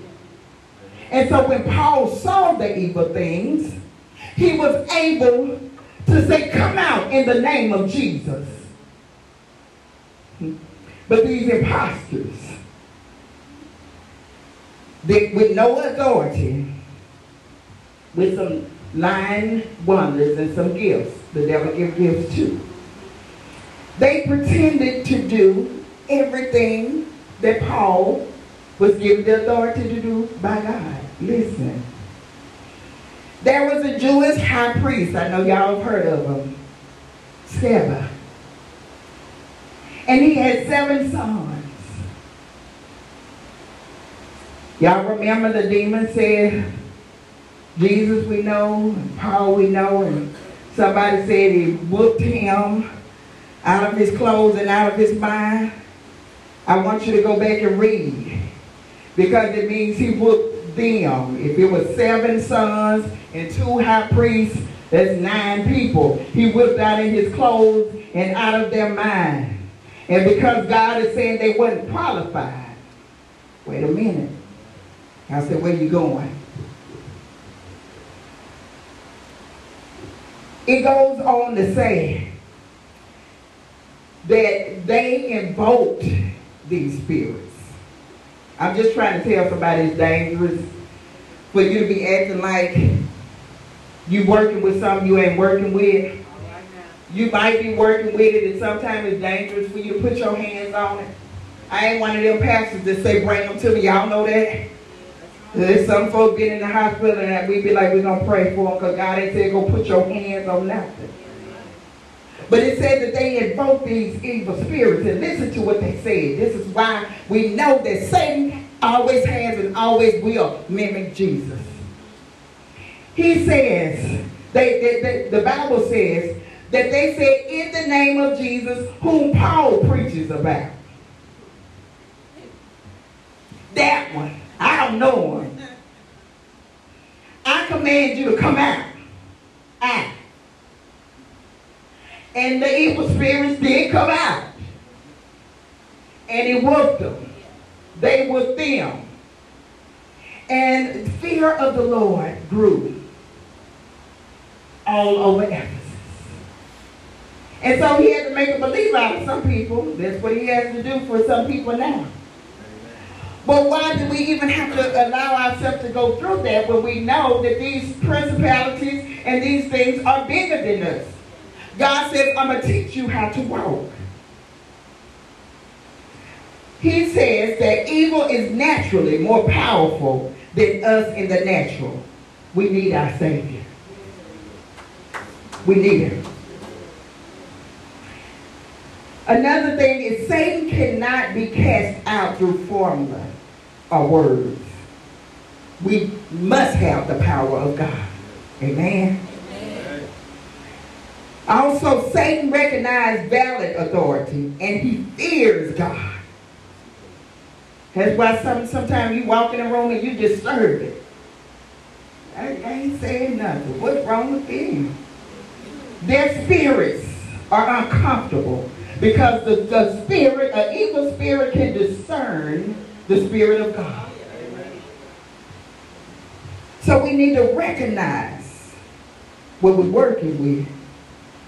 And so when Paul saw the evil things, he was able to say, come out in the name of Jesus. But these imposters, they, with no authority, with some lying wonders and some gifts, the devil gives gifts too. They pretended to do everything that Paul was given the authority to do by God. Listen. There was a Jewish high priest. I know y'all have heard of him. Sceva. And he had seven sons. Y'all remember the demon said, Jesus we know, and Paul we know, and somebody said he whooped him out of his clothes and out of his mind. I want you to go back and read because it means he whooped them. If it was seven sons and two high priests, that's nine people. He whipped out in his clothes and out of their mind. And because God is saying they wasn't qualified, wait a minute. I said, where you going? It goes on to say that they invoked these spirits. I'm just trying to tell somebody it's dangerous for you to be acting like you working with something you ain't working with. You might be working with it and sometimes it's dangerous for you to put your hands on it. I ain't one of them pastors that say bring them to me. Y'all know that? There's some folks been in the hospital and we be like, we're going to pray for them because God ain't said go put your hands on nothing. But it said that they invoked these evil spirits. And listen to what they said. This is why we know that Satan always has and always will mimic Jesus. He says, they, they, they, the Bible says that they said, in the name of Jesus, whom Paul preaches about. That one. I don't know him. I command you to come out. Out. And the evil spirits did come out. And he whooped them. They were them. And fear of the Lord grew all over Ephesus. And so he had to make a believer out of some people. That's what he has to do for some people now. But why do we even have to allow ourselves to go through that when we know that these principalities and these things are bigger than us? God says, I'm going to teach you how to walk. He says that evil is naturally more powerful than us in the natural. We need our Savior. We need him. Another thing is Satan cannot be cast out through formula or words. We must have the power of God. Amen. Amen. Also, Satan recognized valid authority and he fears God. That's why some, sometimes you walk in a room and you disturb it. I, I ain't saying nothing. What's wrong with them? Their spirits are uncomfortable because the, the spirit, an evil spirit can discern the spirit of God. So we need to recognize what we're working with.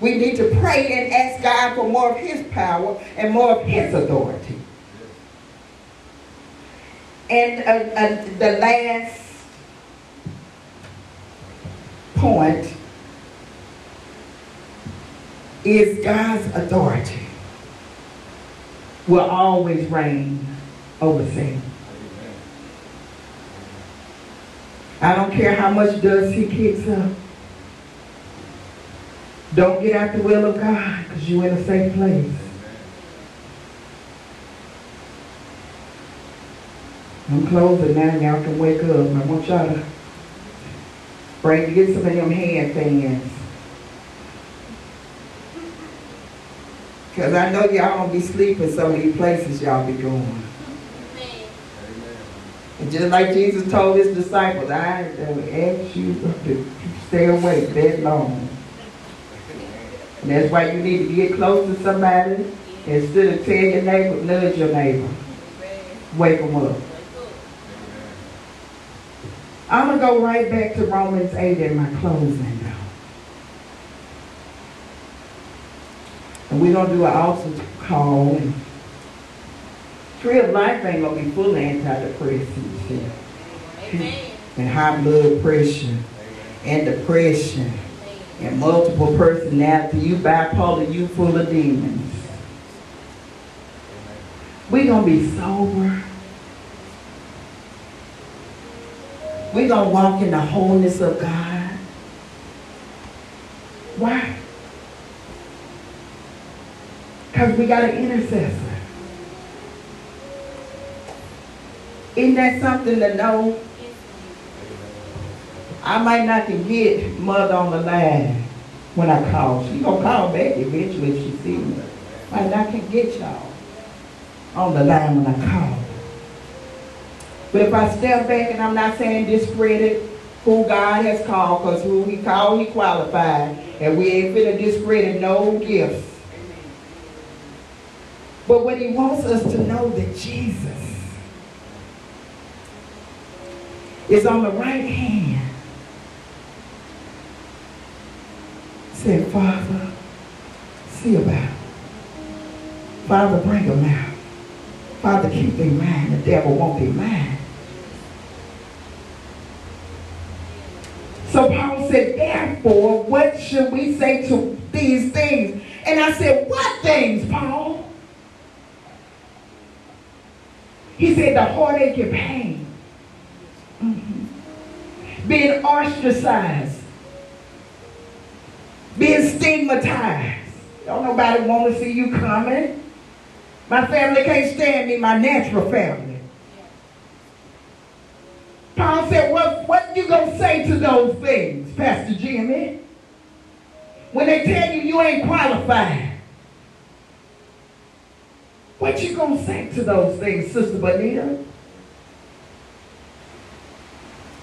We need to pray and ask God for more of his power and more of his authority. And uh, uh, the last point is God's authority will always reign over sin. I don't care how much dust he kicks up. Don't get out the will of God because you're in a safe place. I'm closing now. Y'all can wake up. I want y'all to bring, get some of them hand fans. Because I know y'all to be sleeping some of these places y'all be going. And just like Jesus told his disciples, I ask you to stay awake that long. And that's why you need to get close to somebody instead of tell your neighbor, nudge your neighbor. Wake them up. I'm going to go right back to Romans 8 in my closing now. And we're going to do an altar call. And Tree of Life ain't going to be full of antidepressants. And high blood pressure and depression and multiple personality. You bipolar, you full of demons. We're going to be sober. We're going to walk in the wholeness of God. Why? Because we got an intercessor. Isn't that something to know? I might not can get mother on the line when I call. She gonna call back eventually if she sees me. Might not can get y'all on the line when I call. But if I step back and I'm not saying discredit who God has called, because who he called, he qualified. And we ain't finna discredit no gifts. But what he wants us to know that Jesus is on the right hand. Say, Father, see about. it. Father, bring them out. Father, keep their mind. The devil won't be mine. So Paul said, therefore, what should we say to these things? And I said, what things, Paul? He said, the heartache and pain. Mm-hmm. Being ostracized. Being stigmatized. Don't nobody want to see you coming. My family can't stand me, my natural family. Paul said, what, what you going to say to those things, Pastor Jimmy? When they tell you you ain't qualified, what you gonna say to those things, Sister Bonita?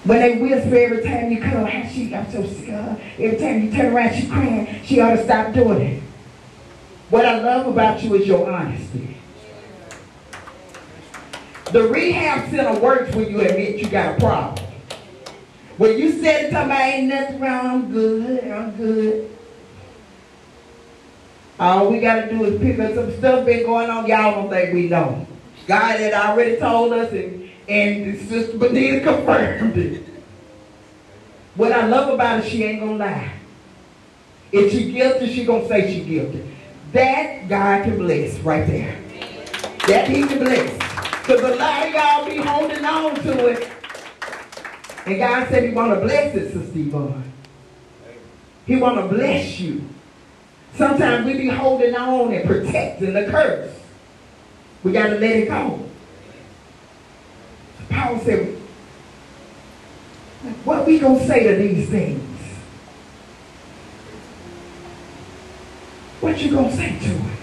When they whisper every time you come around, she, I'm so her. Every time you turn around, she crying. She ought to stop doing it. What I love about you is your honesty. The rehab center works when you admit you got a problem. When you said to me, ain't nothing wrong, I'm good, I'm good. All we got to do is pick up some stuff been going on. Y'all don't think we know. God had already told us, and, and Sister Benita confirmed it. What I love about her, she ain't to lie. If she guilty, she to say she guilty. That God can bless right there. That he can bless. Because a lot of y'all be holding on to it. And God said he want to bless it, Sister Yvonne. He want to bless you. Sometimes we be holding on and protecting the curse. We got to let it go. Paul said, what we going to say to these things? What you going to say to it?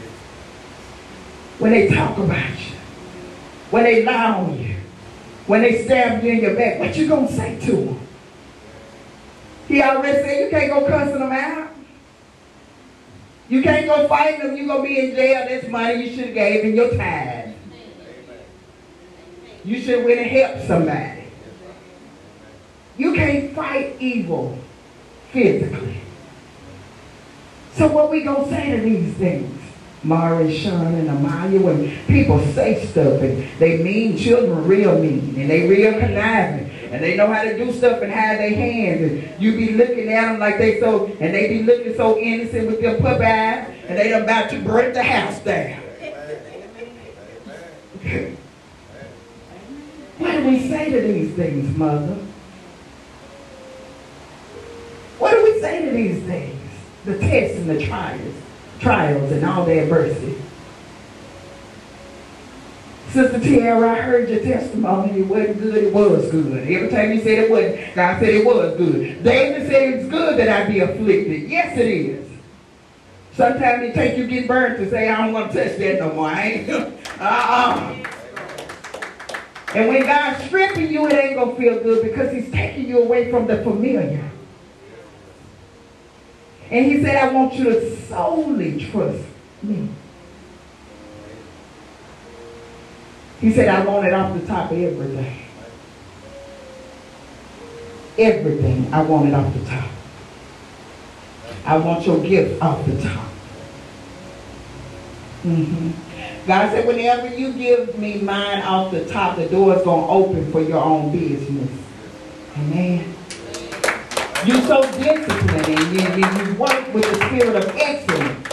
When they talk about you. When they lie on you. When they stab you in your back. What you going to say to them? He already said you can't go cussing them out. You can't go fighting them. You're going to be in jail. This money you should have gave in your time. You should have went and helped somebody. You can't fight evil physically. So what we to say to these things? Mara and Sean and Amaya, when people say stuff and they mean children real mean and they real conniving and they know how to do stuff and hide their hands and you be looking at them like they so and they be looking so innocent with their puppy eyes and they about to break the house down. we say to these things, mother? What do we say to these things? The tests and the trials trials and all the adversity. Sister Tiara, I heard your testimony. It wasn't good, it was good. Every time you said it wasn't, God said it was good. David said it's good that I be afflicted. Yes, it is. Sometimes it take you get burned to say, I don't want to touch that no more. I ain't. uh-uh. And when God's stripping you, it ain't going to feel good because he's taking you away from the familiar. And he said, I want you to solely trust me. He said, I want it off the top of everything. Everything, I want it off the top. I want your gift off the top. Mm-hmm. God said, whenever you give me mine off the top, the door is going to open for your own business. Amen. You're so disciplined and you, you work with the spirit of excellence.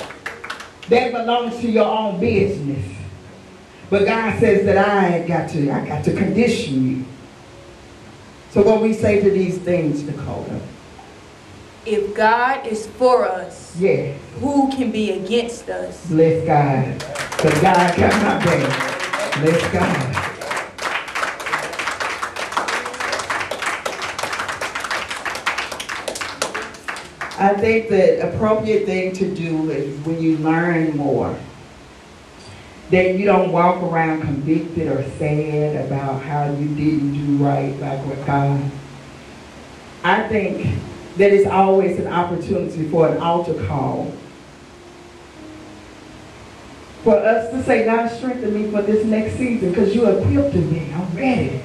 That belongs to your own business. But God says that I got to, I got to condition you. So what we say to these things, Dakota? If God is for us, yeah. who can be against us? Bless God. Because God my back. Bless God. I think the appropriate thing to do is when you learn more, that you don't walk around convicted or sad about how you didn't do right like with God. I think that it's always an opportunity for an altar call for us to say, God, strengthen me for this next season because you equipped me. I'm ready.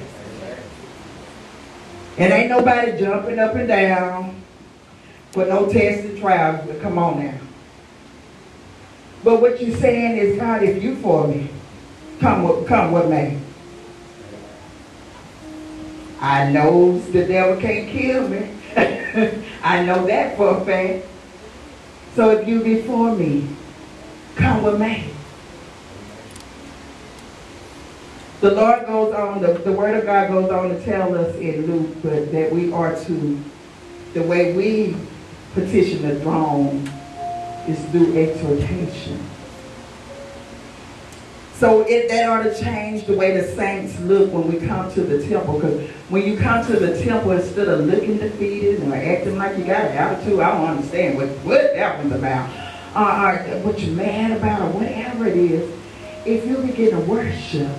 And ain't nobody jumping up and down for no test and trials, but come on now. But what you're saying is, God, if you for me, come what, come what may. I knows the devil can't kill me. I know that for a fact. So if you before me, come with me. The Lord goes on, the, the word of God goes on to tell us in Luke but that we are to, the way we petition the throne is through exhortation. So it, that ought to change the way the saints look when we come to the temple. Because when you come to the temple, instead of looking defeated or acting like you got an attitude, I don't understand what, what that one's about. Uh, or what you're mad about or whatever it is. If you begin to worship,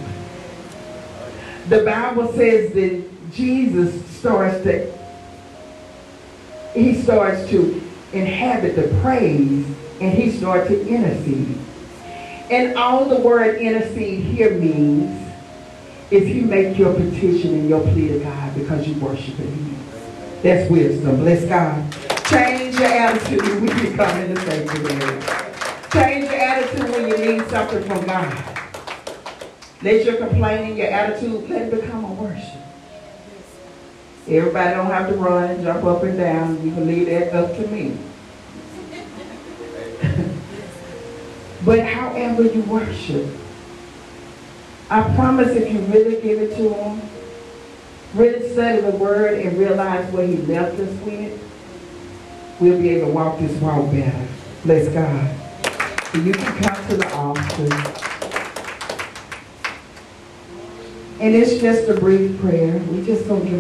the Bible says that Jesus starts to, he starts to inhabit the praise and he starts to intercede. And all the word intercede here means is you make your petition and your plea to God because you worship him. That's wisdom. Bless God. Change your attitude when you come in the sanctuary. Change your attitude when you need something from God. Let your complaining, your attitude, let it become a worship. Everybody don't have to run jump up and down. You can leave that up to me. But however you worship, I promise if you really give it to him, really study the word and realize what he left us with, we'll be able to walk this walk better. Bless God. So you can come to the altar. And it's just a brief prayer. We just gonna give